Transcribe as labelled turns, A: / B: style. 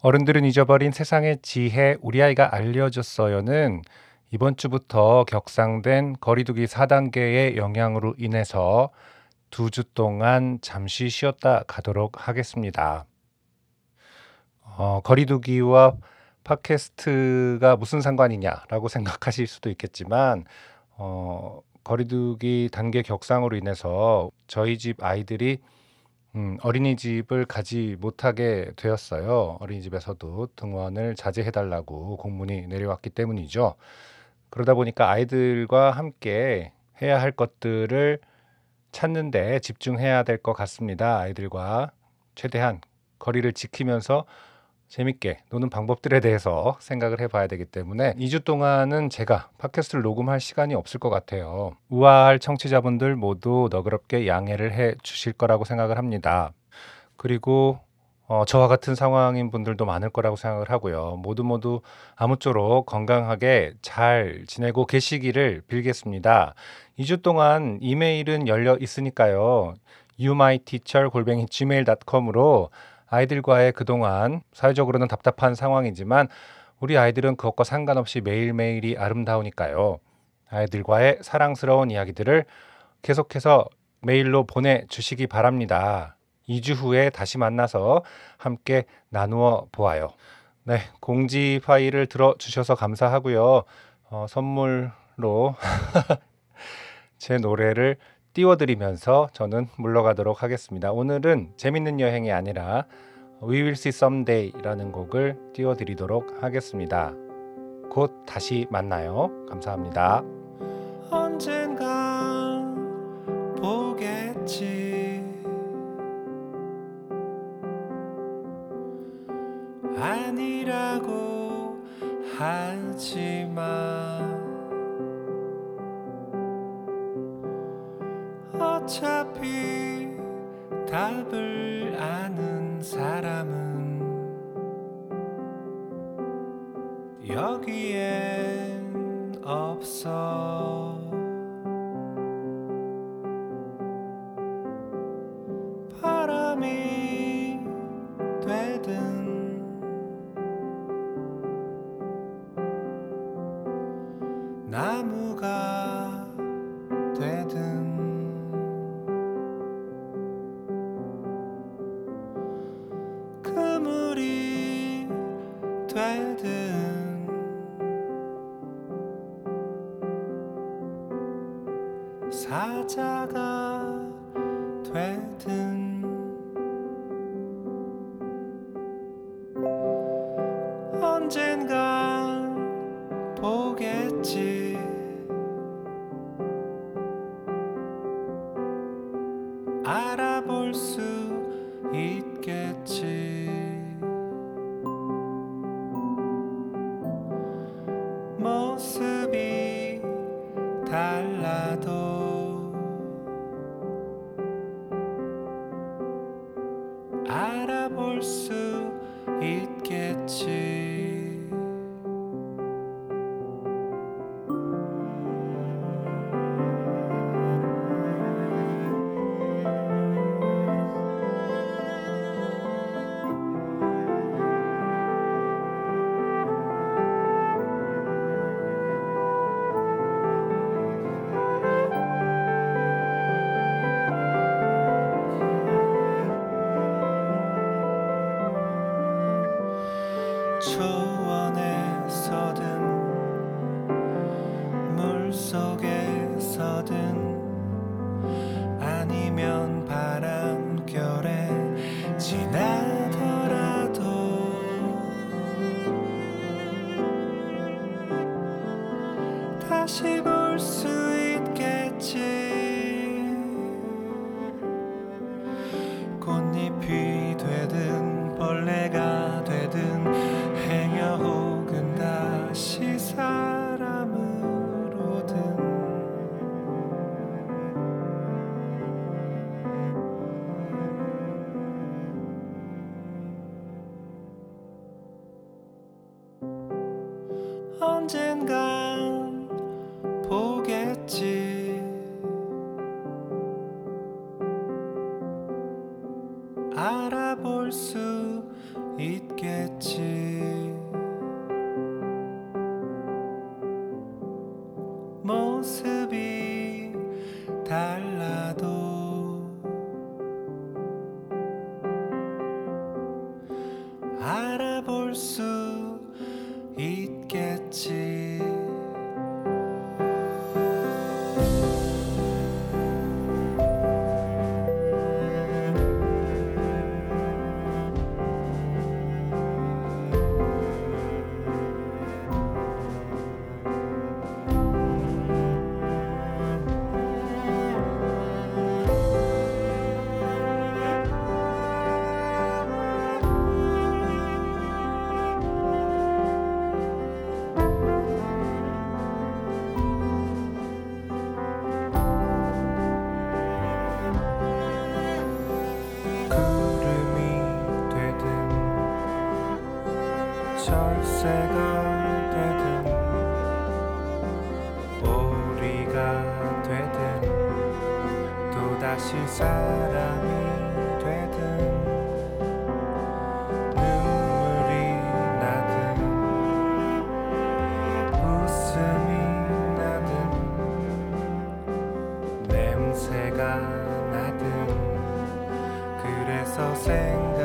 A: 어른들은 잊어버린 세상의 지혜 우리 아이가 알려줬어요는 이번 주부터 격상된 거리두기 4단계의 영향으로 인해서 두 주 동안 잠시 쉬었다 가도록 하겠습니다. 어, 거리두기와 팟캐스트가 무슨 상관이냐라고 생각하실 수도 있겠지만 어, 거리두기 단계 격상으로 인해서 저희 집 아이들이 음, 어린이집을 가지 못하게 되었어요. 어린이집에서도 등원을 자제해 달라고 공문이 내려왔기 때문이죠. 그러다 보니까 아이들과 함께 해야 할 것들을 찾는데 집중해야 될 것 같습니다. 아이들과 최대한 거리를 지키면서 재밌게 노는 방법들에 대해서 생각을 해봐야 되기 때문에 2주 동안은 제가 팟캐스트를 녹음할 시간이 없을 것 같아요. 우아할 청취자분들 모두 너그럽게 양해를 해 주실 거라고 생각을 합니다. 그리고 어, 저와 같은 상황인 분들도 많을 거라고 생각을 하고요. 모두 모두 아무쪼록 건강하게 잘 지내고 계시기를 빌겠습니다. 2주 동안 이메일은 열려 있으니까요. youmyteacher 골뱅이 gmail.com으로 아이들과의 그동안 사회적으로는 답답한 상황이지만 우리 아이들은 그것과 상관없이 매일매일이 아름다우니까요. 아이들과의 사랑스러운 이야기들을 계속해서 메일로 보내주시기 바랍니다. 2주 후에 다시 만나서 함께 나누어 보아요. 네, 공지 파일을 들어주셔서 감사하고요. 어, 선물로 제 노래를 띄워드리면서 저는 물러가도록 하겠습니다. 오늘은 재밌는 여행이 아니라 We Will See Someday라는 곡을 띄워드리도록 하겠습니다. 곧 다시 만나요. 감사합니다.
B: 언젠가 보겠지 아니라고 하지만 어차피 답을 아는 사람은 여기엔 없어. 바람이 되든 나무가 되든 사자가 되든. 언젠간 보겠지. 알아볼 수 있겠지. 모습이 달라 초원에서든 물속에서든 아니면 바람결에 지나더라도 알아볼 수 있겠지. 모습이 달라도 알아볼 수 새가 되든 오리가 되든 또다시 사람이 되든 눈물이 나든 웃음이 나든 냄새가 나든 그래서 생